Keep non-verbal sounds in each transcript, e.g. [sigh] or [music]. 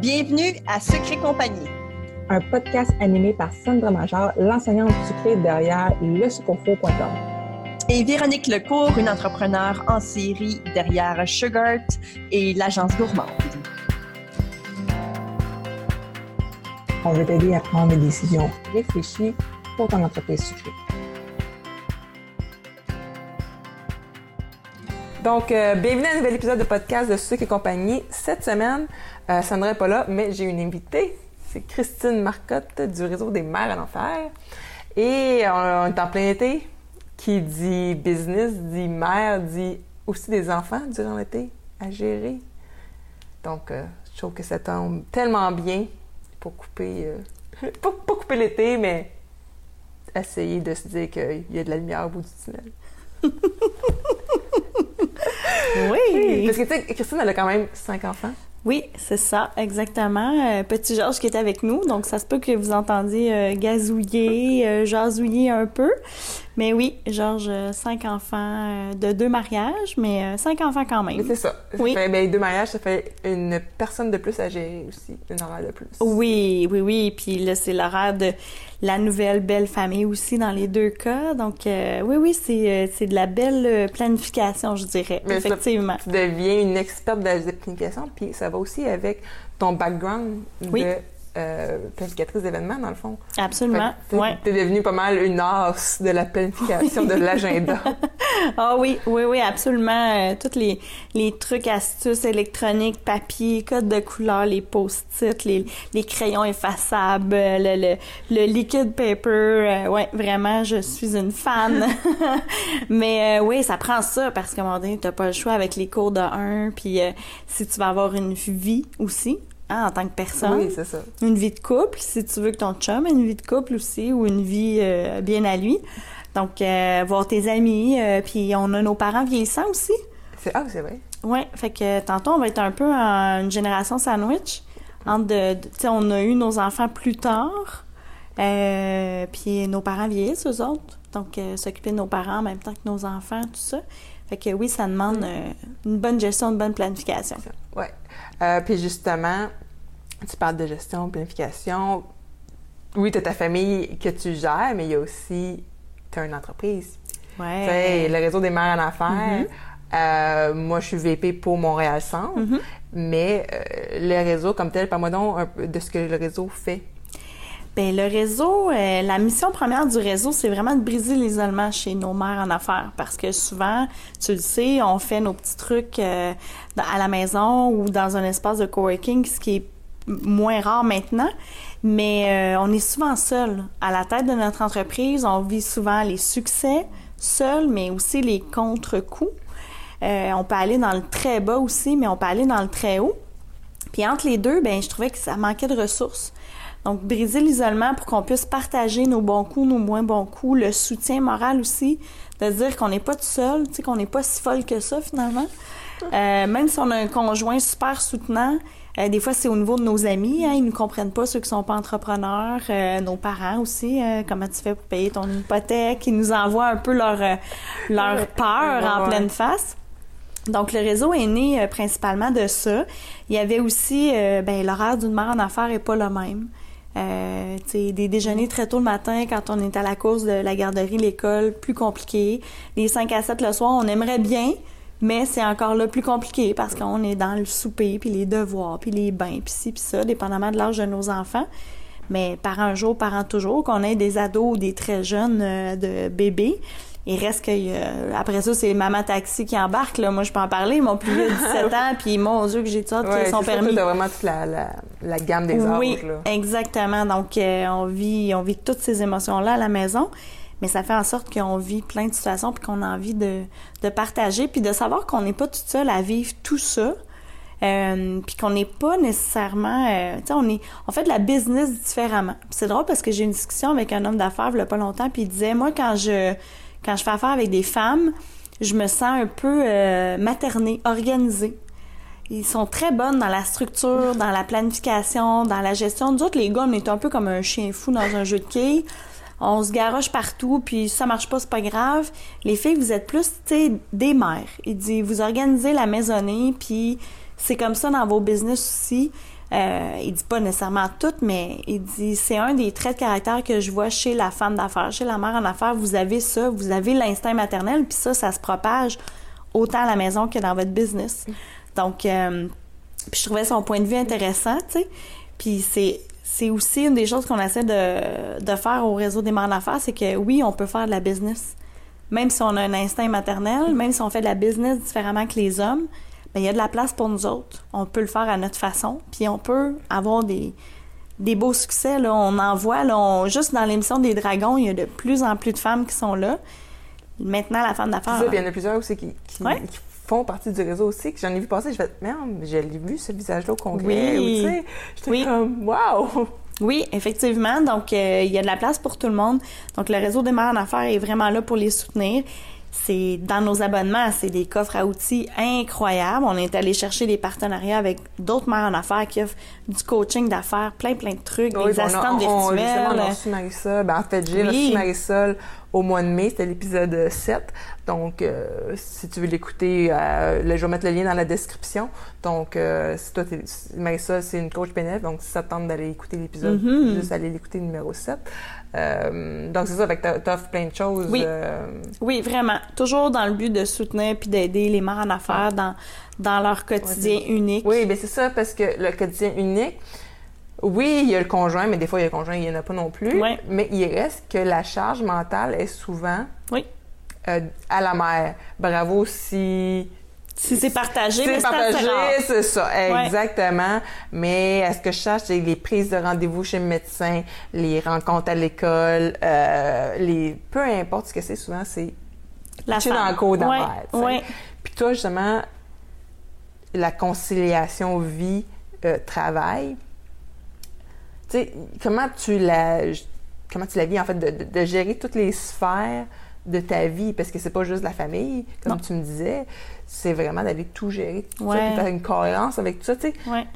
Bienvenue à Secret Compagnie. Un podcast animé par Sandra Major, l'enseignante sucrée derrière lesucofo.com. Et Véronique Lecourt, une entrepreneure en série derrière Sugart et l'agence gourmande. On veut t'aider à prendre des décisions réfléchies pour ton entreprise sucrée. Donc, euh, bienvenue à un nouvel épisode de podcast de Sucre et compagnie. Cette semaine, euh, Sandra n'est pas là, mais j'ai une invitée. C'est Christine Marcotte du réseau des mères à l'enfer. Et on est en plein été. Qui dit business, dit mère, dit aussi des enfants durant l'été à gérer. Donc, euh, je trouve que ça tombe tellement bien pour couper, euh, [laughs] pas, pas couper l'été, mais essayer de se dire qu'il y a de la lumière au bout du tunnel. [laughs] Oui. Parce que, tu sais, Christine, elle a quand même cinq enfants. Oui, c'est ça, exactement. Euh, petit Georges qui est avec nous, donc ça se peut que vous entendiez euh, gazouiller, euh, jasouiller un peu. Mais oui, Georges, euh, cinq enfants euh, de deux mariages, mais euh, cinq enfants quand même. c'est ça. Ça Oui. fait, ben, deux mariages, ça fait une personne de plus à gérer aussi, une horaire de plus. Oui, oui, oui. Puis là, c'est l'horaire de la nouvelle belle famille aussi dans les deux cas. Donc, euh, oui, oui, c'est c'est de la belle planification, je dirais, Mais ça- effectivement. Tu deviens une experte de la planification, puis ça va aussi avec ton background Oui. de euh, planificatrice d'événements, dans le fond. Absolument, ouais. T'es devenue pas mal une as de la planification de l'agenda. [laughs] Ah oui, oui, oui, absolument. Euh, tous les, les trucs, astuces électroniques, papier, code de couleur, les post-it, les, les crayons effaçables, euh, le, le, le liquid paper. euh, ouais, vraiment, je suis une fan. [laughs] Mais euh, oui, ça prend ça parce qu'à un moment donné, t'as pas le choix avec les cours de 1. Puis si tu vas avoir une vie aussi, hein, en tant que personne oui, c'est ça. une vie de couple, si tu veux que ton chum ait une vie de couple aussi, ou une vie euh, bien à lui. Donc, euh, voir tes amis, euh, puis on a nos parents vieillissants aussi. C'est, ah, c'est vrai. Ouais, fait que tantôt, on va être un peu en une génération sandwich. Entre de, de- on a eu nos enfants plus tard, puis nos parents vieillissent, eux autres. Donc, s'occuper de nos parents en même temps que nos enfants, tout ça. Fait que oui, ça demande euh, une bonne gestion, une bonne planification. Ouais. Euh, puis justement, tu parles de gestion, planification. Oui, tu as ta famille que tu gères, mais il y a aussi, tu as une entreprise. Tu sais, Ouais. le réseau des mères en affaires. Euh, moi, je suis VP pour Montréal Centre, Mhm. mais euh, le réseau comme tel, parle-moi donc un peu de ce que le réseau fait. Ben le réseau, euh, la mission première du réseau, c'est vraiment de briser l'isolement chez nos mères en affaires, parce que souvent, tu le sais, on fait nos petits trucs euh, à la maison ou dans un espace de coworking, ce qui est moins rare maintenant, mais euh, on est souvent seul à la tête de notre entreprise. On vit souvent les succès seuls, mais aussi les contre-coups. On peut aller dans le très bas aussi, mais on peut aller dans le très haut. Puis entre les deux, ben je trouvais que ça manquait de ressources. Donc, briser l'isolement pour qu'on puisse partager nos bons coups, nos moins bons coups, le soutien moral aussi, de dire qu'on n'est pas tout seul, qu'on n'est pas si folle que ça finalement. Euh, même si on a un conjoint super soutenant, euh, des fois c'est au niveau de nos amis, hein, ils ne comprennent pas ceux qui sont pas entrepreneurs, euh, nos parents aussi, comment tu fais pour payer ton hypothèque, ils nous envoient un peu leur leur peur en Ouais. pleine face. Donc, le réseau est né euh, principalement de ça. Il y avait aussi, euh, ben, l'horaire d'une mère en affaires est pas le même. Euh, des déjeuners très tôt le matin quand on est à la course de la garderie, l'école, plus compliqué. Les 5 à 7 le soir, on aimerait bien, mais c'est encore là plus compliqué parce qu'on est dans le souper, puis les devoirs, puis les bains, puis ci, puis ça, dépendamment de l'âge de nos enfants. Mais par un jour, par an toujours, qu'on ait des ados ou des très jeunes euh, de bébés, il reste que euh, après ça, c'est maman taxi qui embarque. Là. Moi, je peux en parler. Mon plus vieux, [laughs] 17 ans, puis mon Dieu que j'ai tout hâte Ouais, son ça, permis. t'as vraiment toute la, la, la gamme des oui, âges. Là. exactement. Donc, euh, on vit, on vit toutes ces émotions-là à la maison, mais ça fait en sorte qu'on vit plein de situations puis qu'on a envie de, de partager puis de savoir qu'on n'est pas toute seule à vivre tout ça. Euh, puis qu'on n'est pas nécessairement, euh, tu sais, on est, on fait de la business différemment. C'est drôle parce que j'ai eu une discussion avec un homme d'affaires il y a pas longtemps, puis il disait, moi quand je, quand je fais affaire avec des femmes, je me sens un peu euh, maternée, organisée. Ils sont très bonnes dans la structure, dans la planification, dans la gestion. Nous autres, les gars, on est un peu comme un chien fou dans un jeu de quilles. On se garoche partout, puis ça marche pas, c'est pas grave. Les filles, vous êtes plus, tu sais, des mères. Il dit, vous organisez la maisonnée, puis c'est comme ça dans vos business aussi. Euh, il dit pas nécessairement tout, mais il dit c'est un des traits de caractère que je vois chez la femme d'affaires, chez la mère en affaires. Vous avez ça, vous avez l'instinct maternel, puis ça, ça se propage autant à la maison que dans votre business. Donc, euh, puis je trouvais son point de vue intéressant, tu sais. Puis c'est c'est aussi une des choses qu'on essaie de, de faire au réseau des mères d'affaires, c'est que oui, on peut faire de la business. Même si on a un instinct maternel, même si on fait de la business différemment que les hommes, il y a de la place pour nous autres. On peut le faire à notre façon, puis on peut avoir des, des beaux succès. Là. On en voit, là, juste dans l'émission des Dragons, il y a de plus en plus de femmes qui sont là. Maintenant, la femme d'affaires... Il y en a plusieurs aussi qui, qui, Ouais. qui font partie du réseau aussi, que j'en ai vu passer, je fais « Merde, j'ai vu ce visage-là au congrès. Oui. Ou, J'étais Oui. comme « Wow! Oui, effectivement. Donc, euh, il y a de la place pour tout le monde. Donc, le réseau des mères en affaires est vraiment là pour les soutenir. C'est dans nos abonnements, c'est des coffres à outils incroyables. On est allé chercher des partenariats avec d'autres mères en affaires qui offrent du coaching d'affaires, plein plein de trucs, Oui, des on assistantes on- virtuelles. Justement, on a reçu Marisol. Ben, en fait, j'ai Oui. reçu Marisol au mois de mai. C'était l'épisode 7. Donc, euh, si tu veux l'écouter, euh, là, je vais mettre le lien dans la description. Donc, euh, si toi, Marisol, c'est une coach PNF. Donc, si ça te tente d'aller écouter l'épisode, Mhm. juste aller l'écouter numéro 7. Euh, donc, c'est ça. Fait que t'offres plein de choses. Oui. euh, Oui, vraiment. Toujours dans le but de soutenir puis d'aider les mères en affaires dans, dans leur quotidien unique. Oui, ben c'est ça, parce que le quotidien unique, oui, il y a le conjoint, mais des fois, il y a le conjoint, il n'y en a pas non plus. Ouais. Mais il reste que la charge mentale est souvent Oui. euh, à la mère. Bravo si... Si c'est partagé, mais C'est partagé, c'est ça, Ouais. exactement. Mais à ce que je cherche, c'est les prises de rendez-vous chez le médecin, les rencontres à l'école, euh, les peu importe ce que c'est, souvent c'est La pitcher dans le cours Ouais, tu ouais. Puis toi, justement, la conciliation vie-travail, tu sais, comment tu la, comment tu la vis, en fait, de, de- de gérer toutes les sphères de ta vie, parce que c'est pas juste la famille, comme Non. tu me disais, c'est vraiment d'aller tout gérer, tout ça, Ouais. puis t'as une cohérence avec tout ça, tu sais. Ouais.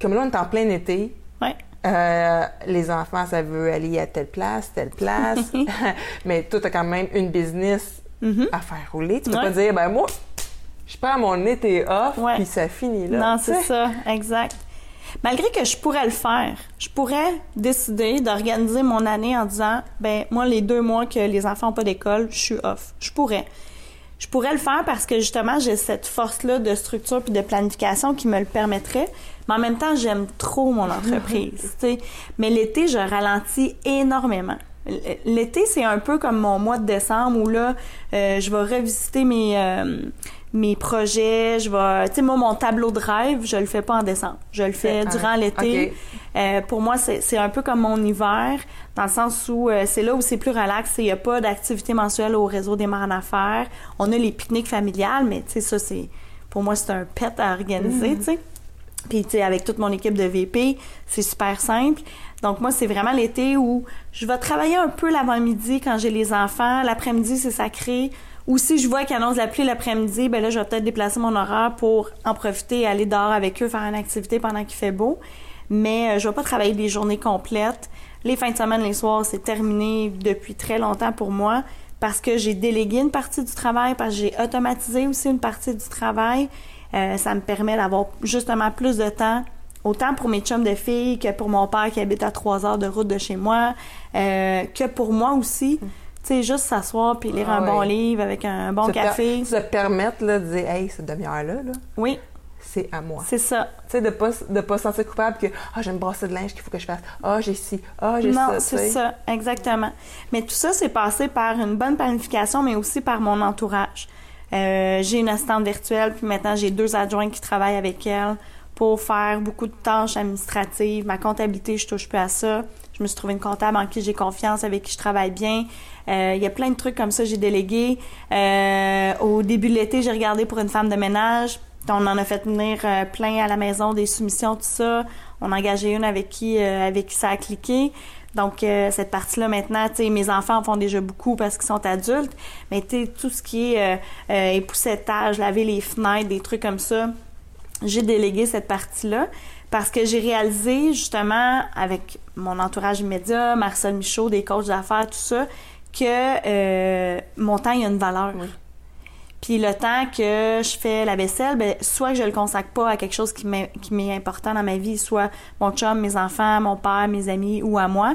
Comme là, on est en plein été, Ouais. euh, les enfants, ça veut aller à telle place, telle place, [laughs] [laughs] mais toi, t'as quand même une business Mhm. à faire rouler. Tu peux pas dire, ben moi, je prends mon été off, puis ça finit là. Non, c'est ça, exact. Malgré que je pourrais le faire, je pourrais décider d'organiser mon année en disant, ben moi les deux mois que les enfants n'ont pas d'école, je suis off. Je pourrais. Je pourrais le faire parce que justement j'ai cette force-là de structure puis de planification qui me le permettrait. Mais en même temps, j'aime trop mon entreprise. tu sais. Mais l'été, je ralentis énormément. L'été, c'est un peu comme mon mois de décembre où là, euh, je vais revisiter mes euh, mes projets, je vais, tu sais, moi mon tableau de rêve, je le fais pas en décembre, je le fais Ah, durant l'été. Euh, pour moi, c'est un peu comme mon hiver, dans le sens où euh, c'est là où c'est plus relax, il y a pas d'activité mensuelle au réseau des mères en affaires. On a les pique-niques familiales, mais tu sais, ça c'est, pour moi c'est un pet à organiser, tu sais. Puis, tu sais, avec toute mon équipe de VP, c'est super simple. Donc, moi, c'est vraiment l'été où je vais travailler un peu l'avant-midi quand j'ai les enfants. L'après-midi, c'est sacré. Ou si je vois qu'il annonce la pluie l'après-midi, ben là, je vais peut-être déplacer mon horaire pour en profiter aller dehors avec eux, faire une activité pendant qu'il fait beau. Mais euh, je vais pas travailler des journées complètes. Les fins de semaine, les soirs, c'est terminé depuis très longtemps pour moi parce que j'ai délégué une partie du travail, parce que j'ai automatisé aussi une partie du travail. Euh, ça me permet d'avoir justement plus de temps, autant pour mes chums de filles que pour mon père qui habite à trois heures de route de chez moi, euh, que pour moi aussi. Tu sais, juste s'asseoir puis lire Ah un bon ouais. livre avec un bon Se café. Se permettre là, de dire, hey, cette demi-heure-là, là, Oui, c'est à moi. c'est ça. Tu sais, de pas, de pas se sentir coupable que, ah, j'ai une brasser de linge qu'il faut que je fasse. Ah, j'ai ci. Ah, j'ai Non, ça. tu c'est ça, exactement. Mais tout ça, c'est passé par une bonne planification, mais aussi par mon entourage. Euh, j'ai une assistante virtuelle, puis maintenant j'ai deux adjoints qui travaillent avec elle pour faire beaucoup de tâches administratives. Ma comptabilité, je touche plus à ça. Je me suis trouvé une comptable en qui j'ai confiance, avec qui je travaille bien. Euh, Il y a plein de trucs comme ça, j'ai délégué. Euh, au début de l'été, j'ai regardé pour une femme de ménage. On en a fait venir euh, plein à la maison, des soumissions, tout ça. On a engagé une avec qui, avec qui ça a cliqué. Donc, cette partie-là, maintenant, tu sais, mes enfants en font déjà beaucoup parce qu'ils sont adultes. Mais tu sais, tout ce qui est euh, époussettage, laver les fenêtres, des trucs comme ça, j'ai délégué cette partie-là parce que j'ai réalisé, justement, avec mon entourage immédiat, Marcel Michaud, des coachs d'affaires, tout ça, que euh, mon temps, il a une valeur. Oui. Puis le temps que je fais la vaisselle, ben, soit je le consacre pas à quelque chose qui m'est important dans ma vie, soit mon chum, mes enfants, mon père, mes amis ou à moi,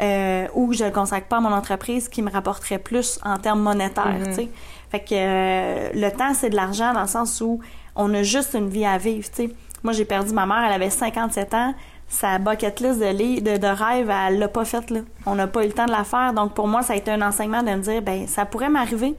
euh, ou je le consacre pas à mon entreprise qui me rapporterait plus en termes monétaires, sais. Fait que euh, le temps, c'est de l'argent dans le sens où on a juste une vie à vivre, sais. Moi, j'ai perdu ma mère, elle avait 57 ans. Sa bucket list de, de, de rêve, elle l'a pas faite, là. On n'a pas eu le temps de la faire. Donc, pour moi, ça a été un enseignement de me dire, ben, ça pourrait m'arriver.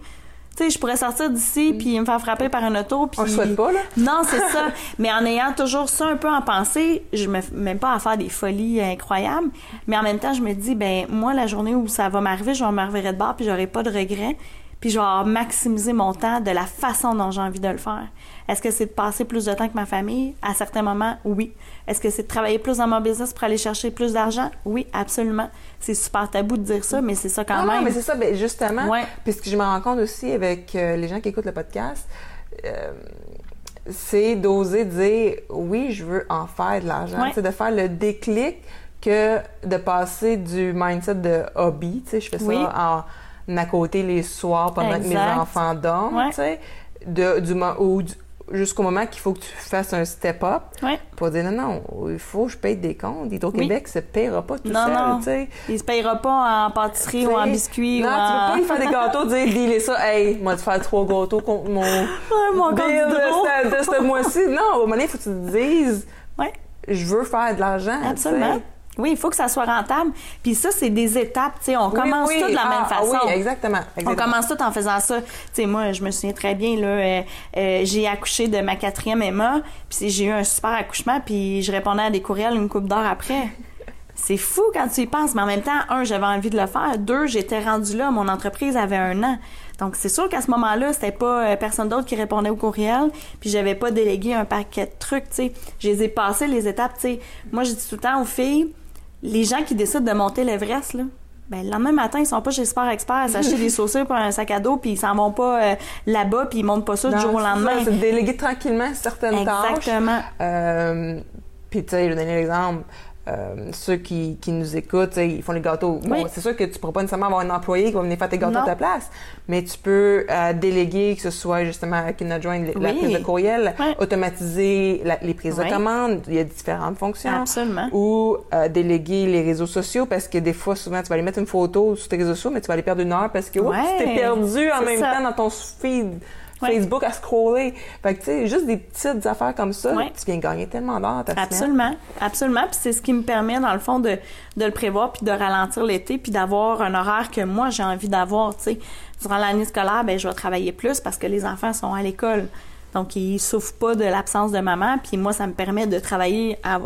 Tu sais, je pourrais sortir d'ici puis me faire frapper par un auto. Puis... On le souhaite pas, là. [laughs] Non, c'est ça. [laughs] Mais en ayant toujours ça un peu en pensée, je me même pas à faire des folies incroyables. Mais en même temps, je me dis, ben moi, la journée où ça va m'arriver, je vais me revirer de bord puis j'aurai pas de regrets. Puis je vais avoir maximisé mon temps de la façon dont j'ai envie de le faire. Est-ce que c'est de passer plus de temps que ma famille? À certains moments, oui. Est-ce que c'est de travailler plus dans mon business pour aller chercher plus d'argent? Oui, absolument. C'est super tabou de dire ça, mais c'est ça quand Non, même. non, mais c'est ça, ben, justement. Ouais. Puis ce que je me rends compte aussi avec euh, les gens qui écoutent le podcast, euh, c'est d'oser dire oui, je veux en faire de l'argent. Ouais. C'est de faire le déclic que de passer du mindset de hobby. Tu sais, je fais ça Oui. en à côté les soirs pendant que mes Exact. enfants dorment. Ouais. Tu sais, de, du, ou du- jusqu'au moment qu'il faut que tu fasses un step-up Ouais. pour dire non, non, il faut que je paye des comptes. Hydro-Québec se paiera pas tout Non, seul. non. tu sais. Il se payera pas en pâtisserie ou en T'sais, biscuits Non, ou tu en... peux pas lui faire des gâteaux, dire, [laughs] dealer ça, hey, moi, te faire trois gâteaux contre mon Ouais, mon compte de, ce- de ce mois-ci. Non, un moment donné, il faut que tu te dises, Ouais. je veux faire de l'argent. Absolument. tu sais. Oui, il faut que ça soit rentable. Puis ça, c'est des étapes. Tu sais, on Oui, commence oui. tout de la Ah, même ah façon. oui, exactement. On exactement. commence tout en faisant ça. Tu sais, moi, je me souviens très bien, là, euh, euh, j'ai accouché de ma quatrième Emma, puis j'ai eu un super accouchement, puis je répondais à des courriels une coupe d'heure après. [laughs] C'est fou quand tu y penses, mais en même temps, un, j'avais envie de le faire. Deux, j'étais rendue là, mon entreprise avait un an. Donc, c'est sûr qu'à ce moment-là, c'était pas euh, personne d'autre qui répondait aux courriels, puis j'avais pas délégué un paquet de trucs, tu sais. Je les ai passés, les étapes, tu sais. Moi, je dis tout le temps aux filles, les gens qui décident de monter l'Everest, là, ben, le lendemain matin, ils sont pas chez Sport Expert à s'acheter [laughs] des chaussures pour un sac à dos, puis ils s'en vont pas euh, là-bas, puis ils montent pas ça du Non, jour au lendemain. C'est déléguer tranquillement certaines tâches. Exactement. Euh, Puis, tu sais, je vais donner l'exemple. Euh, ceux qui, qui nous écoutent, ils font les gâteaux. Bon, c'est sûr que tu ne pourras pas nécessairement avoir un employé qui va venir faire tes gâteaux Non. à ta place, mais tu peux euh, déléguer, que ce soit justement avec une adjointe, la Oui. prise de courriel, automatiser la- les prises de commandes. Il y a différentes fonctions. Absolument. Ou euh, déléguer les réseaux sociaux parce que des fois, souvent, tu vas aller mettre une photo sur tes réseaux sociaux, mais tu vas aller perdre une heure parce que oups, tu t'es perdu en même ça. temps dans ton feed Ouais. Facebook à scroller. Fait que, tu sais, juste des petites affaires comme ça, Ouais. tu viens gagner tellement d'heures ta semaine. Absolument, absolument. Puis c'est ce qui me permet, dans le fond, de, de le prévoir, puis de ralentir l'été, puis d'avoir un horaire que moi, j'ai envie d'avoir, tu sais. Durant l'année scolaire, ben je vais travailler plus parce que les enfants sont à l'école. Donc, ils souffrent pas de l'absence de maman, puis moi, ça me permet de travailler à-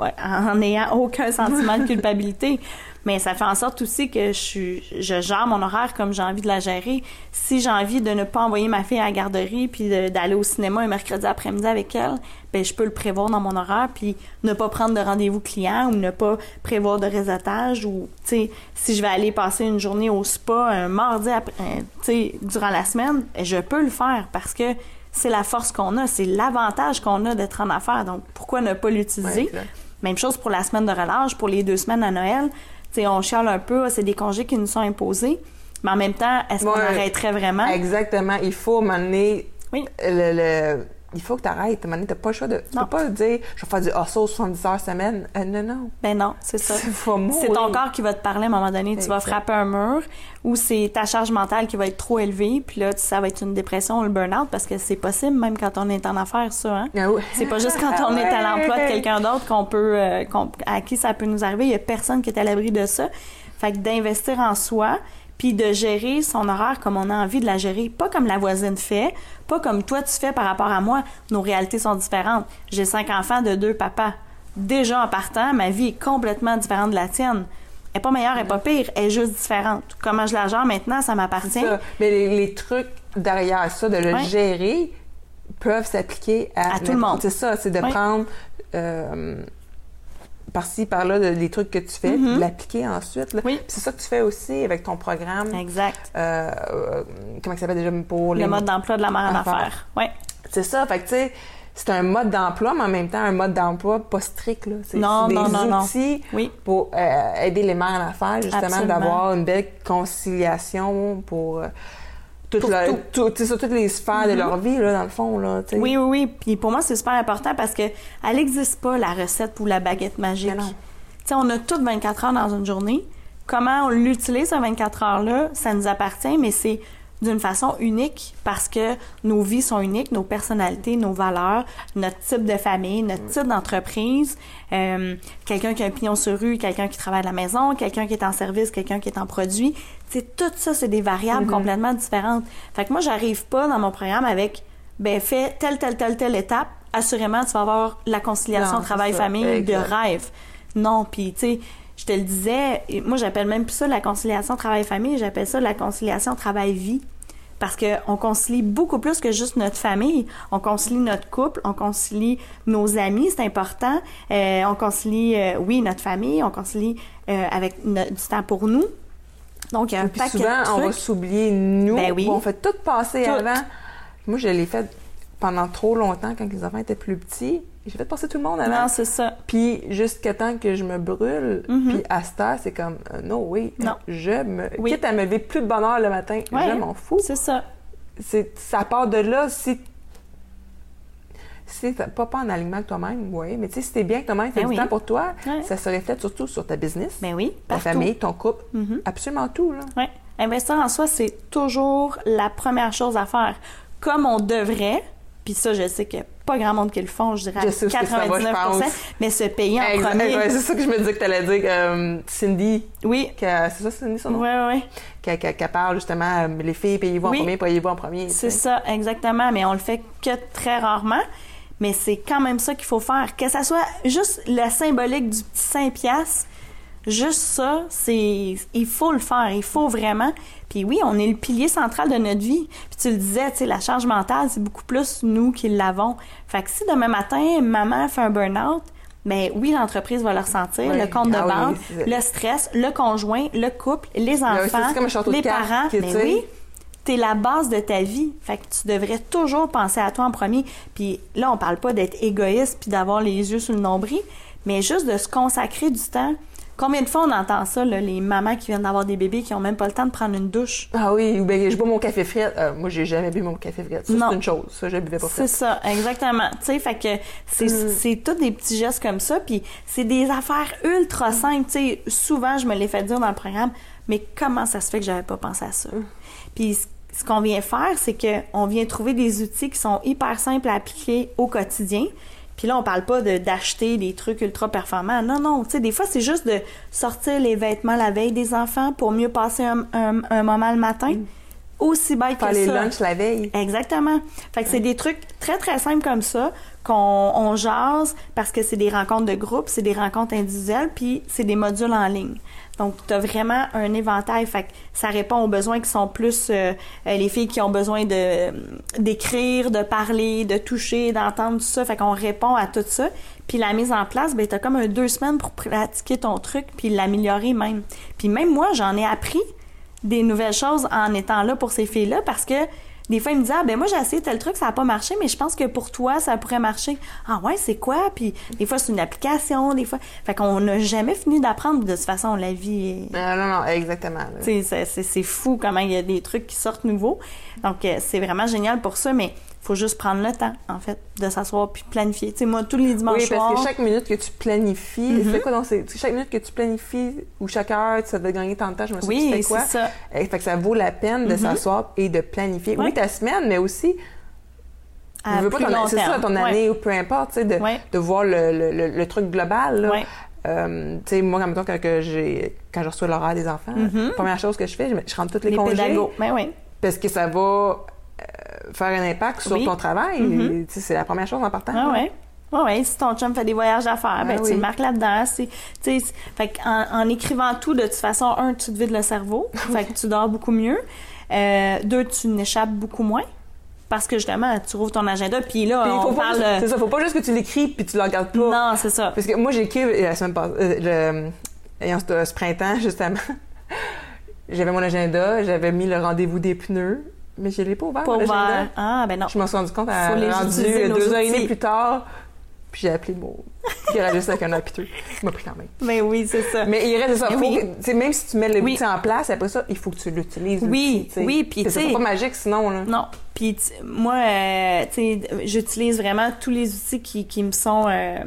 en n'ayant aucun sentiment de culpabilité. [laughs] Mais ça fait en sorte aussi que je, suis, je gère mon horaire comme j'ai envie de la gérer. Si j'ai envie de ne pas envoyer ma fille à la garderie puis d'aller au cinéma un mercredi après-midi avec elle, ben je peux le prévoir dans mon horaire puis ne pas prendre de rendez-vous client ou ne pas prévoir de réseautage ou tu sais si je vais aller passer une journée au spa un mardi après, euh, tu sais durant la semaine, je peux le faire parce que c'est la force qu'on a, c'est l'avantage qu'on a d'être en affaires. Donc pourquoi ne pas l'utiliser? Ouais, même chose pour la semaine de relâche, pour les deux semaines à Noël. Sais, on chiale un peu, c'est des congés qui nous sont imposés. Mais en même temps, est-ce qu'on arrêterait vraiment? Exactement. Il faut m'amener Oui. le, le- il faut que tu arrêtes. Tu n'as pas le choix de. Tu Non. peux pas dire, je vais faire du hustle 70 heures semaine. Euh, non, non. Ben non, c'est ça. C'est ton corps qui va te parler à un moment donné. Tu vas frapper un mur ou c'est ta charge mentale qui va être trop élevée. Puis là, ça va être une dépression ou le burn-out parce que c'est possible même quand on est en affaires, ça. Hein? Ah oui. C'est pas juste quand on est à l'emploi de quelqu'un d'autre qu'on peut, euh, à qui ça peut nous arriver. Il y a personne qui est à l'abri de ça. Fait que d'investir en soi, puis de gérer son horaire comme on a envie de la gérer, pas comme la voisine fait, pas comme toi tu fais par rapport à moi. Nos réalités sont différentes. J'ai cinq enfants de deux papas. Déjà en partant, ma vie est complètement différente de la tienne. Elle est pas meilleure, elle est pas pire, elle est juste différente. Comment je la gère maintenant, ça m'appartient. Mais les, les trucs derrière ça, de le gérer, peuvent s'appliquer à, À tout le monde. C'est ça, c'est de prendre euh, par-ci, par-là, les trucs que tu fais, puis de l'appliquer ensuite. là. Oui. C'est ça que tu fais aussi avec ton programme. Exact. Euh, euh, comment ça s'appelle déjà pour les Le mode d'emploi de la mère en Affaires. Ouais. C'est ça, fait que tu sais, c'est un mode d'emploi, mais en même temps un mode d'emploi pas strict. Là. C'est, Non, des non, non, non. outils Oui. pour euh, aider les mères en affaires, justement, d'avoir une belle conciliation pour toute Pour la- tout. tout- tu sais, sur toutes les sphères de leur vie, là, dans le fond, là. Oui, oui, oui. Puis pour moi, c'est super important parce que elle n'existe pas, la recette pour la baguette magique. Mais non. On a toutes 24 heures dans une journée. Comment on l'utilise, ces 24 heures-là, ça nous appartient, mais c'est d'une façon unique parce que nos vies sont uniques, nos personnalités, nos valeurs, notre type de famille, notre type d'entreprise, euh, quelqu'un qui a un pignon sur rue, quelqu'un qui travaille à la maison, quelqu'un qui est en service, quelqu'un qui est en produit. Sais, tout ça, c'est des variables complètement différentes. Fait que moi, j'arrive pas dans mon programme avec, ben, fais telle, telle, telle, telle étape. Assurément, tu vas avoir la conciliation c'est travail-famille de rêve. Non, puis tu sais, je te le disais, moi j'appelle même plus ça la conciliation travail-famille, j'appelle ça la conciliation travail-vie. Parce qu'on concilie beaucoup plus que juste notre famille. On concilie notre couple, on concilie nos amis, c'est important. Euh, on concilie, euh, oui, notre famille, on concilie euh, avec du temps pour nous. Donc, il y a un Puis paquet souvent, de on va s'oublier nous. Ben oui. On fait tout passer Tout. avant. Moi, je l'ai fait pendant trop longtemps quand les enfants étaient plus petits. J'ai fait passer tout le monde avant. Non, c'est ça. Puis jusqu'à temps que je me brûle, puis à cette heure, c'est comme euh, no oui, Mhm. Non. je me Oui. quitte à me lever plus de bonne heure le matin, Ouais. je m'en fous. C'est ça. C'est ça part de là si si pas, pas en alignement avec toi-même, oui, mais tu sais si t'es bien avec toi-même, t'as Ben du oui. temps pour toi, Ouais. ça se reflète surtout sur ta business, Ben oui, ta famille, ton couple, Mhm. absolument tout là. Ouais. Investir en soi, c'est toujours la première chose à faire. Comme on devrait, puis ça, je sais a pas grand monde qui le font, je dirais Je sais où est-ce que ça va, je 99 mais se payer en Exact, premier. ouais, c'est ça que je me disais que t'allais dire. euh, Cindy, Oui. c'est ça Cindy son nom? Ouais, ouais. Qui, qui- qui parle justement, euh, les filles, payez-vous Oui. en premier, payez-vous en premier. tu C'est ça, exactement. Mais on le fait que très rarement. Mais c'est quand même ça qu'il faut faire. Que ça soit juste la symbolique du petit 5 piastres, juste ça, c'est, il faut le faire. Il faut vraiment. Puis oui, on est le pilier central de notre vie. Puis tu le disais, tu sais, la charge mentale, c'est beaucoup plus nous qui l'avons. Fait que si demain matin, maman fait un burn-out, ben oui, l'entreprise va le ressentir, Oui. le compte de Ah banque, le stress, le conjoint, le couple, les enfants, comme les parents. Mais tu sais, oui, t'es la base de ta vie. Fait que tu devrais toujours penser à toi en premier. Puis là, on parle pas d'être égoïste puis d'avoir les yeux sur le nombril, mais juste de se consacrer du temps. Combien de fois on entend ça, là, les mamans qui viennent d'avoir des bébés qui ont même pas le temps de prendre une douche? Ah oui, ou ben je bois mon café frais. Euh, moi, j'ai jamais bu mon café frais. Ça, c'est une chose. Ça, je buvais pas. C'est ça, exactement. Tu sais, fait que c'est Mm. tous des petits gestes comme ça, puis c'est des affaires ultra simples. Tu sais, souvent, je me l'ai fait dire dans le programme, mais comment ça se fait que j'avais pas pensé à ça? Mm. Puis ce qu'on vient faire, c'est qu'on vient trouver des outils qui sont hyper simples à appliquer au quotidien. Puis là, on parle pas de d'acheter des trucs ultra performants. Non, non. Tu sais, des fois, c'est juste de sortir les vêtements la veille des enfants pour mieux passer un, un- un moment le matin. Aussi bête Faire que les ça. lunchs la veille. Exactement. Fait que c'est des trucs très, très simples comme ça qu'on on jase parce que c'est des rencontres de groupe, c'est des rencontres individuelles, puis c'est des modules en ligne. Donc, tu vraiment un éventail. Fait que ça répond aux besoins qui sont plus euh, euh, les filles qui ont besoin de d'écrire, de parler, de toucher, d'entendre tout ça. Fait qu'on répond à tout ça. Puis la mise en place, ben, tu comme deux semaines pour pratiquer ton truc puis l'améliorer même. Puis même moi, j'en ai appris des nouvelles choses en étant là pour ces filles-là parce que des fois, ils me disaient, ah, ben moi, j'ai essayé tel truc, ça n'a pas marché, mais je pense que pour toi, ça pourrait marcher. Ah ouais, c'est quoi? Puis des fois, c'est une application, des fois. Fait qu'on n'a jamais fini d'apprendre. De toute façon, la vie est... Euh, non, non, exactement. c'est fou comment il y a des trucs qui sortent nouveaux. Donc, euh, c'est vraiment génial pour ça, mais faut juste prendre le temps, en fait, de s'asseoir puis planifier. Tu sais, moi, tous les dimanches Oui, parce que chaque minute que tu planifies, Mhm. c'est quoi donc c'est chaque minute que tu planifies ou chaque heure ça te gagner tant de temps, je me souviens Oui, c'était quoi. c'est ça. Eh, fait que ça vaut la peine de Mhm. s'asseoir et de planifier. Oui, ta semaine, mais aussi je veux pas ton, c'est ça ton Ouais. année ou peu importe, tu sais, de, Ouais. de voir le, le, le, le truc global. Là. Ouais. Euh, tu sais, moi, en même temps, quand, que j'ai, quand je reçois l'horaire des enfants, Mhm. la première chose que je fais, je, je rentre tous les, Les congés pédagogues. Ben oui. parce que ça va euh, faire un impact sur Oui. ton travail. Mhm. Sais, C'est la première chose en partant. Ah ouais. Ouais, ouais. Si ton chum fait des voyages à faire, ben, Ah tu oui. le marques là-dedans. Fait qu'en- en, écrivant tout, de toute façon, un, tu te vides le cerveau. [laughs] fait que tu dors beaucoup mieux. Euh, deux, tu n'échappes beaucoup moins. Parce que justement, tu rouvres ton agenda. Puis là, Puis on faut parle. C'est ça, faut pas juste que tu l'écris puis tu le regardes pas. Non, c'est ça. Parce que moi, j'ai écrit euh, la semaine passée, euh, le- ayant ce, ce printemps, [laughs] justement. j'avais mon agenda, j'avais mis le rendez-vous des pneus, mais je l'ai pas ouvert, Pas ouvert. Ah, ben non. Je m'en suis rendu compte à Faut les rendu deux heures et outils. plus tard. Puis j'ai appelé mon garagiste avec un hôpital. Il m'a pris quand même. Mais oui, c'est ça. Mais il reste ça. Faut oui. que- même si tu mets le Oui. outil en place, après ça, il faut que tu l'utilises. Oui, oui, puis C'est pas magique sinon, là. Non. Puis moi, euh, tu sais, j'utilise vraiment tous les outils qui, qui me sont euh,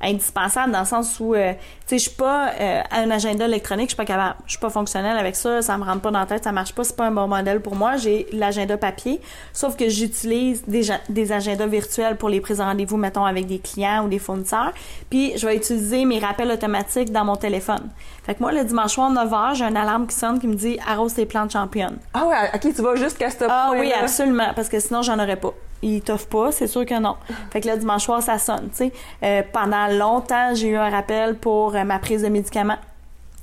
indispensables dans le sens où, euh, tu sais, je suis pas euh, à un agenda électronique, je suis pas capable, je suis pas fonctionnelle avec ça, ça me rentre pas dans la tête, ça marche pas, c'est pas un bon modèle pour moi. J'ai l'agenda papier, sauf que j'utilise des, des agendas virtuels pour les prises de rendez-vous, mettons avec des clients ou des fournisseurs. Puis je vais utiliser mes rappels automatiques dans mon téléphone. Fait que moi, le dimanche soir, 9h, j'ai une alarme qui sonne qui me dit arrose tes plantes championnes. Ah ouais, ok, tu vas jusqu'à ce Ah oui, absolument, parce que sinon, j'en aurais pas. Il t'offre pas, c'est sûr que non. Fait que là, dimanche soir, ça sonne, tu sais. Euh, pendant longtemps, j'ai eu un rappel pour euh, ma prise de médicaments.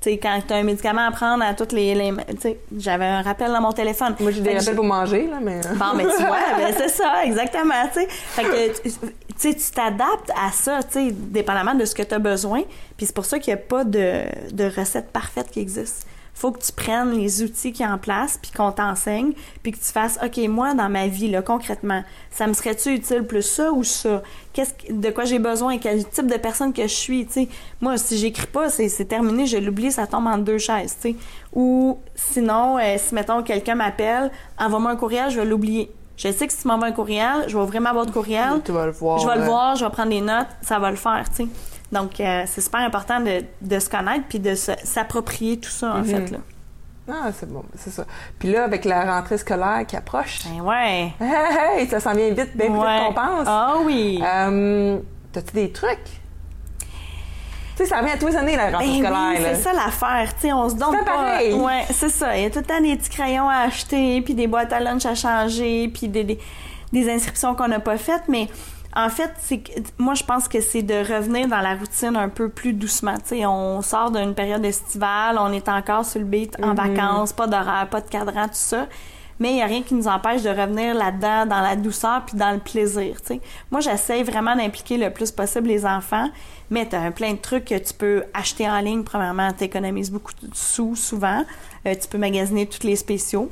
Tu sais, quand t'as un médicament à prendre à toutes les... les tu sais, j'avais un rappel dans mon téléphone. Moi, j'ai des rappels pour manger, là, mais. Bon, mais tu vois, ben, [laughs] c'est ça, exactement, tu sais. Fait que, tu tu sais, tu t'adaptes à ça, tu sais, dépendamment de ce que tu as besoin. Puis c'est pour ça qu'il n'y a pas de, de recette parfaite qui existe. Faut que tu prennes les outils qui en place, puis qu'on t'enseigne, puis que tu fasses, OK, moi, dans ma vie, là, concrètement, ça me serait-tu utile plus ça ou ça? Qu'est-ce que- de quoi j'ai besoin? Quel type de personne que je suis, tu sais? Moi, si j'écris pas, c'est c'est terminé, je l'oublie, ça tombe en deux chaises, tu sais. Ou sinon, euh, si, mettons, quelqu'un m'appelle, envoie-moi un courriel, je vais l'oublier. Je sais que si tu m'envoies un courriel, je vais ouvrir ma boîte courriel, Tu vas le voir. je vais le voir, je vais prendre des notes, ça va le faire, tu sais. Donc, euh, c'est super important de, de se connaître puis de s'approprier tout ça, en Mhm. fait, là. Ah, c'est bon, c'est ça. Puis là, avec la rentrée scolaire qui approche, Ben ouais. [laughs] hey, hey, ça s'en vient vite, bien plus Ouais. vite qu'on pense. Ah oui. Euh, T'as-tu des trucs? Tu sais, ça revient à tous les années, la rentrée Ben scolaire. oui, c'est ça l'affaire, tu sais, on se donne C'est pas. pareil. Ouais, c'est ça. Il y a tout le temps des petits crayons à acheter, puis des boîtes à lunch à changer, puis des, des, des inscriptions qu'on n'a pas faites, mais en fait, c'est moi je pense que c'est de revenir dans la routine un peu plus doucement. Tu sais, on sort d'une période estivale, on est encore sur le beat en vacances, pas d'horaire, pas de cadran, tout ça. Mais il n'y a rien qui nous empêche de revenir là-dedans, dans la douceur puis dans le plaisir. tu sais. Moi, j'essaie vraiment d'impliquer le plus possible les enfants, mais tu as plein de trucs que tu peux acheter en ligne. Premièrement, tu économises beaucoup de sous souvent. Euh, tu peux magasiner tous les spéciaux.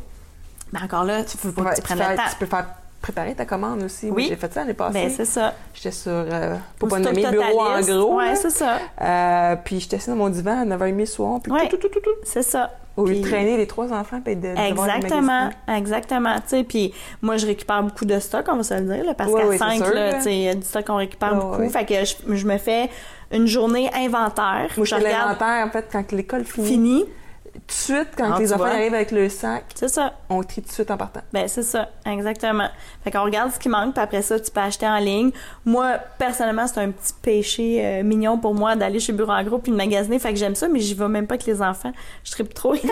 Mais encore là, tu faut pas Ouais, que tu tu, prennes fais- le temps. tu peux faire préparer ta commande aussi. Oui. J'ai fait ça l'année passée. Ben, c'est ça. J'étais sur, euh, pour pas nommer, bureau en gros. Là. c'est ça. Euh, puis j'étais assis dans mon divan à 9h30 le soir, puis Ouais. tout, tout, tout, tout. C'est ça. Au lieu de traîner les trois enfants, puis de, de Exactement, exactement. Tu sais, puis moi je récupère beaucoup de stock, on va se le dire, là, parce Ouais, qu'à ouais, c'est 5, sûr, là, là. tu sais, il y a du stock qu'on récupère beaucoup. ouais. Fait que je, je me fais une journée inventaire. Moi, je fais regarde l'inventaire, en fait, quand l'école finit. fini. Tout de suite, quand Ah, les enfants arrivent avec le sac, C'est ça. on trie tout de suite en partant. Ben c'est ça, exactement. Fait qu'on regarde ce qui manque, puis après ça, tu peux acheter en ligne. Moi, personnellement, c'est un petit péché euh, mignon pour moi d'aller chez Bureau en gros puis de magasiner. Fait que j'aime ça, mais j'y vais même pas avec les enfants. Je tripe trop [laughs] seule.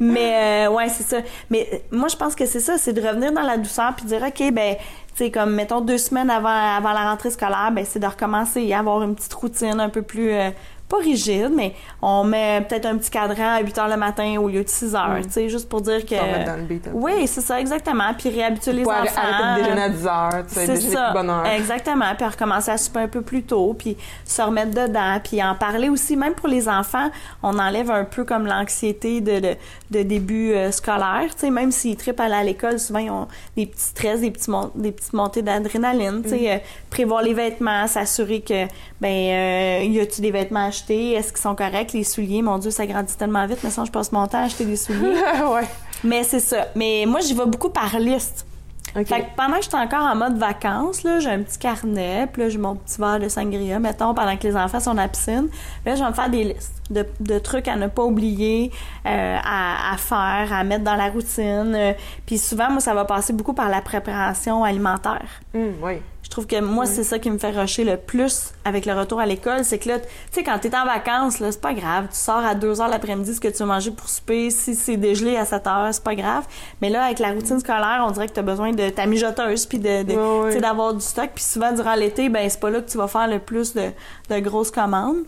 Mais euh, ouais, c'est ça. Mais euh, moi, je pense que c'est ça, c'est de revenir dans la douceur puis de dire, ok, ben tu sais, comme mettons deux semaines avant avant la rentrée scolaire, ben c'est de recommencer à avoir une petite routine un peu plus euh, pas rigide, mais on met peut-être un petit cadran à 8 heures le matin au lieu de 6 heures, tu sais, juste pour dire que... Dans le beat peu. Oui, c'est ça, exactement. Puis réhabituer les enfants. arrêter de déjeuner à 10 heures, tu sais, déjeuner ça, de bonne heure. exactement. Puis recommencer à souper un peu plus tôt, puis se remettre dedans, puis en parler aussi, même pour les enfants, on enlève un peu comme l'anxiété de, de, de début euh, scolaire. Tu sais, même s'ils trippent à aller à l'école, souvent ils ont des petits stress, des, petits mon- des petites montées d'adrénaline. Tu sais, Mm. euh, prévoir les vêtements, s'assurer que, ben, euh, y a-tu des vêtements achetés, est-ce qu'ils sont corrects, les souliers, mon Dieu, ça grandit tellement vite, mais ça, je passe mon temps à acheter des souliers. [laughs] ouais. mais c'est ça. Mais moi, j'y vais beaucoup par liste. OK. Fait que pendant que j'étais encore en mode vacances, là, j'ai un petit carnet, puis là, j'ai mon petit verre de sangria, mettons, pendant que les enfants sont à la piscine. Là, je vais me faire des listes de, de trucs à ne pas oublier, euh, à, à faire, à mettre dans la routine. Euh, Puis souvent, moi, ça va passer beaucoup par la préparation alimentaire. Hum, oui. Je trouve que moi, c'est ça qui me fait rusher le plus avec le retour à l'école. C'est que là, tu sais, quand t'es en vacances, là, c'est pas grave. Tu sors à 2 heures l'après-midi ce que tu veux manger pour souper. Si c'est dégelé à 7 heures, c'est pas grave. Mais là, avec la routine scolaire, on dirait que t'as besoin de ta mijoteuse puis de, d'avoir du stock. Puis souvent, durant l'été, ben, c'est pas là que tu vas faire le plus de, de grosses commandes.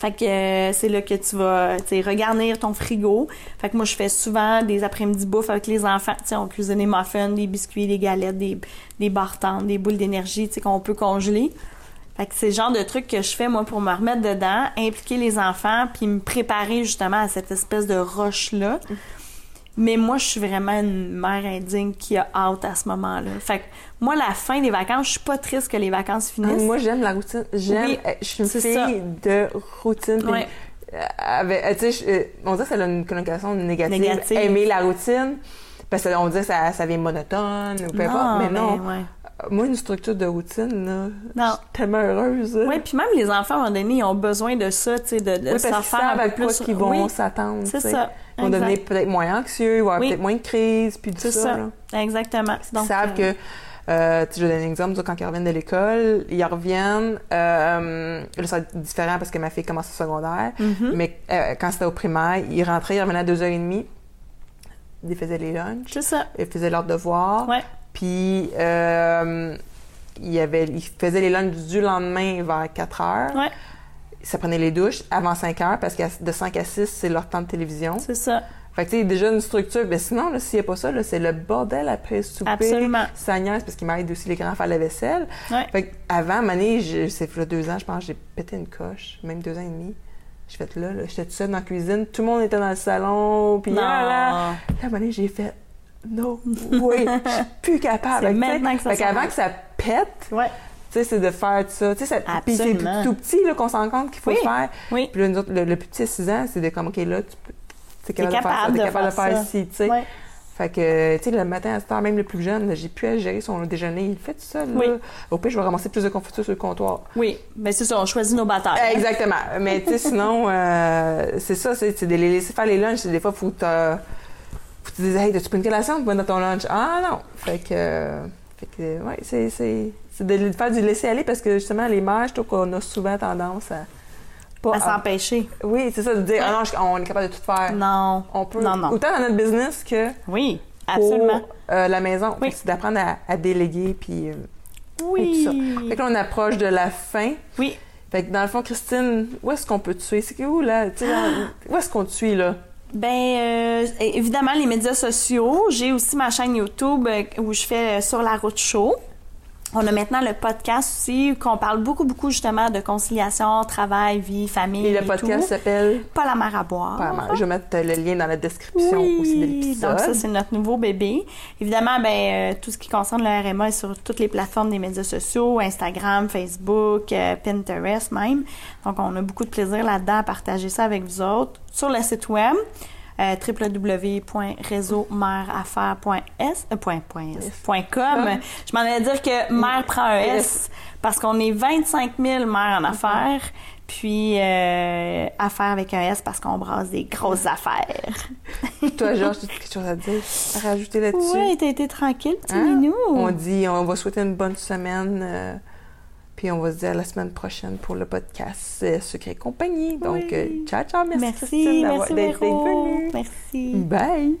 Fait que euh, c'est là que tu vas, tu sais, regarnir ton frigo. Fait que moi, je fais souvent des après-midi bouffe avec les enfants. Tu sais, on cuisine des muffins, des biscuits, des galettes, des, des des boules d'énergie, tu sais, qu'on peut congeler. Fait que c'est le genre de truc que je fais, moi, pour me remettre dedans, impliquer les enfants, puis me préparer justement à cette espèce de roche-là. Mais moi, je suis vraiment une mère indigne qui a hâte à ce moment-là. Fait que moi, la fin des vacances, je suis pas triste que les vacances finissent. Moi, j'aime la routine. J'aime. Oui, euh, je suis une fille ça. de routine. Ouais. euh, avec- euh, on dirait que ça a une connotation négative. Négative. Aimer la routine. Parce qu'on dirait que ça, ça vient monotone ou peu importe. Mais non. ouais. Moi, une structure de routine, là, Non. je suis tellement heureuse. Oui, puis même les enfants, à un moment donné, ils ont besoin de ça, tu sais, de, de Oui, parce faire quoi plus. qu'ils vont Oui, s'attendre. c'est ça. Ils vont devenir peut-être moins anxieux, ils vont avoir Oui. peut-être moins de crise, puis tout C'est ça. ça. là. Exactement. Ils savent euh, que, euh, je vais donner un exemple, quand ils reviennent de l'école, ils reviennent, euh, là, être différent parce que ma fille commence au secondaire, mhm. mais euh, quand c'était au primaire, ils rentraient, ils revenaient à 2h30, ils faisaient les lunchs, C'est ça. ils faisaient leurs devoirs, Ouais. puis euh, il y avait, ils faisaient les lunchs du lendemain vers 4 heures. Ouais. Ça prenait les douches avant 5 heures parce que de 5 à 6, c'est leur temps de télévision. C'est ça. Fait que tu sais, déjà une structure. Mais sinon, là, s'il n'y a pas ça, c'est le bordel après souper. Absolument. Ça niaise parce qu'ils m'aident aussi les grands à faire la vaisselle. Ouais. Fait que avant, Mané, c'est là deux ans, je pense, j'ai pété une coche, même deux ans et demi. J'ai fait là, là j'étais toute seule dans la cuisine, tout le monde était dans le salon, puis là, là, là, j'ai fait non, oui, je suis plus capable. C'est maintenant que ça fait qu'avant que ça pète, Ouais. tu sais, c'est de faire ça. Tu sais, c'est tout petit qu'on se rend compte qu'il faut Oui. le faire. Oui. Puis là, nous autres, le, le plus petit à 6 ans, c'est de comme, OK, là, tu peux. T'es capable, de faire ça, capable de capable de faire ci, tu sais. Ouais. Fait que, tu sais, le matin à cette heure, même le plus jeune, j'ai pu gérer son déjeuner. Il fait tout seul, Oui. là. Au pire, je vais ramasser plus de confiture sur le comptoir. Oui. Ben, c'est ça, on choisit nos batailles. hein. Exactement. Mais, tu sais, sinon, [laughs] euh, c'est ça, c'est de les laisser faire les lunchs. C'est Des fois, faut que t'as- faut tu dises, hey, as-tu pris une collation pour dans ton lunch? Ah, non. Fait que, euh, fait que, ouais, c'est, de le faire du laisser aller parce que, justement, les mères, je trouve qu'on a souvent tendance à pas À s'empêcher. Oui, c'est ça, de dire, ah non, on est capable de tout faire. Non. On peut. Non, non. Autant dans notre business que Oui. pour Absolument. euh, la maison. Oui. C'est d'apprendre à, à déléguer puis euh, Oui. et tout ça. Fait que là, on approche de la fin. Oui. Fait que dans le fond, Christine, où est-ce qu'on peut te suivre? C'est où, là? Sais, où est-ce qu'on te suit, là? Ben, euh, évidemment, les médias sociaux. J'ai aussi ma chaîne YouTube où je fais Sur la route show. On a maintenant le podcast aussi, qu'on parle beaucoup, beaucoup justement de conciliation, travail, vie, famille. Et le podcast tout. s'appelle... Pas la mer à boire. Pas mal. Je vais mettre le lien dans la description Oui, aussi de l'épisode. donc ça, c'est notre nouveau bébé. Évidemment, ben, euh, tout ce qui concerne le RMA est sur toutes les plateformes des médias sociaux, Instagram, Facebook, euh, Pinterest même. Donc, on a beaucoup de plaisir là-dedans à partager ça avec vous autres. Sur le site web, euh, euh, com. Je m'en allais dire que mère prend un S parce qu'on est 25 000 mères en affaires. Puis, euh, affaires avec un S parce qu'on brasse des grosses affaires. [laughs] Toi, Georges, tu as quelque chose à dire? À rajouter là-dessus? Oui, t'as été tranquille, petit Hein? minou. On dit, on va souhaiter une bonne semaine, euh, puis on va se dire à la semaine prochaine pour le podcast euh, Secret Compagnie. Donc, Oui. euh, ciao, ciao, merci, Merci, Christine d'être venue. Merci. Bye!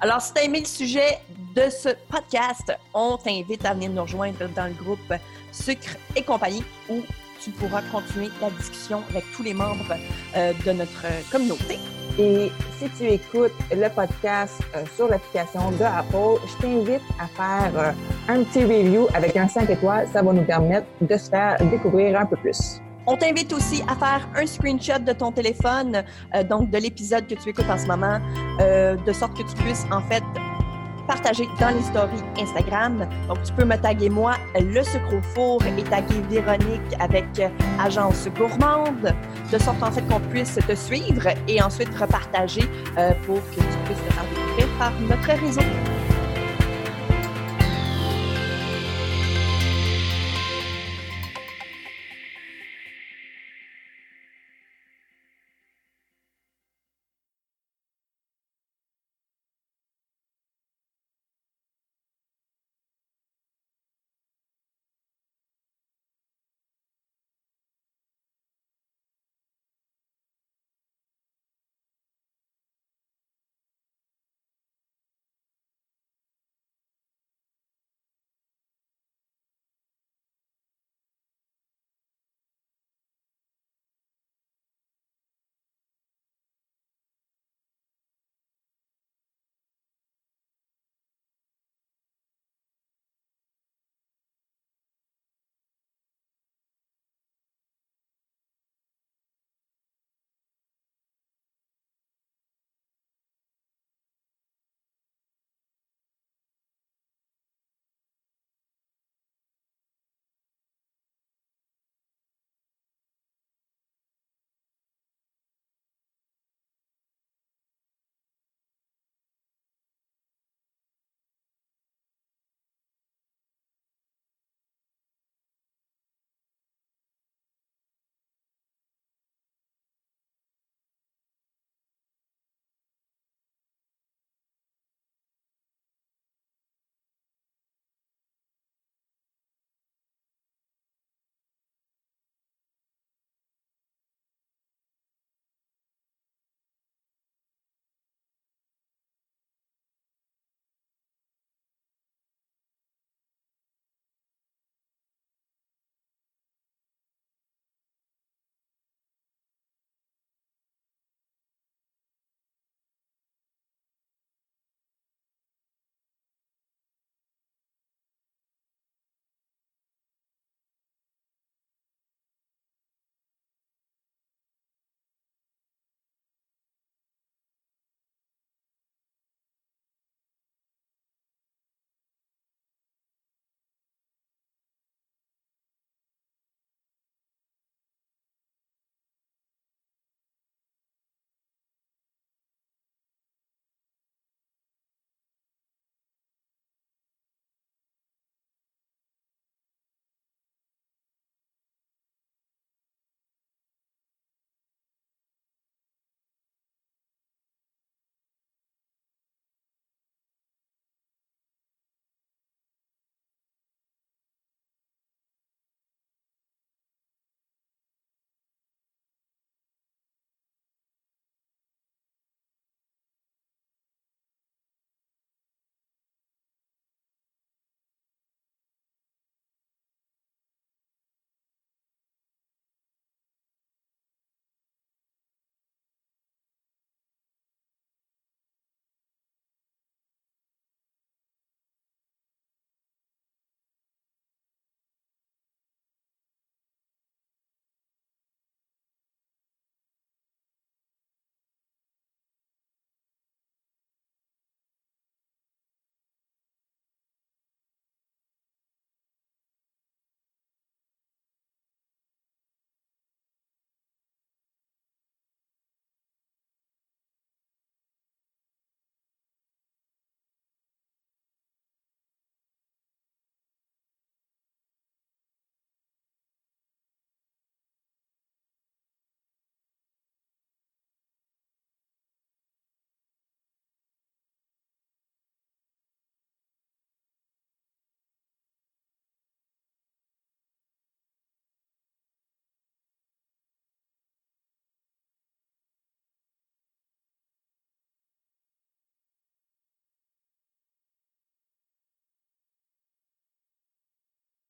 Alors, si tu as aimé le sujet de ce podcast, on t'invite à venir nous rejoindre dans le groupe Sucre et compagnie où tu pourras continuer la discussion avec tous les membres euh, de notre euh, communauté. Et si tu écoutes le podcast euh, sur l'application de Apple, je t'invite à faire euh, un petit review avec un 5 étoiles. Ça va nous permettre de se faire découvrir un peu plus. On t'invite aussi à faire un screenshot de ton téléphone, euh, donc de l'épisode que tu écoutes en ce moment, de sorte que tu puisses en fait partager dans les Instagram. Donc tu peux me taguer moi, le sucre au four, et taguer Véronique avec euh, Agence Gourmande, de sorte en fait qu'on puisse te suivre et ensuite repartager euh, pour que tu puisses te faire découvrir par notre réseau.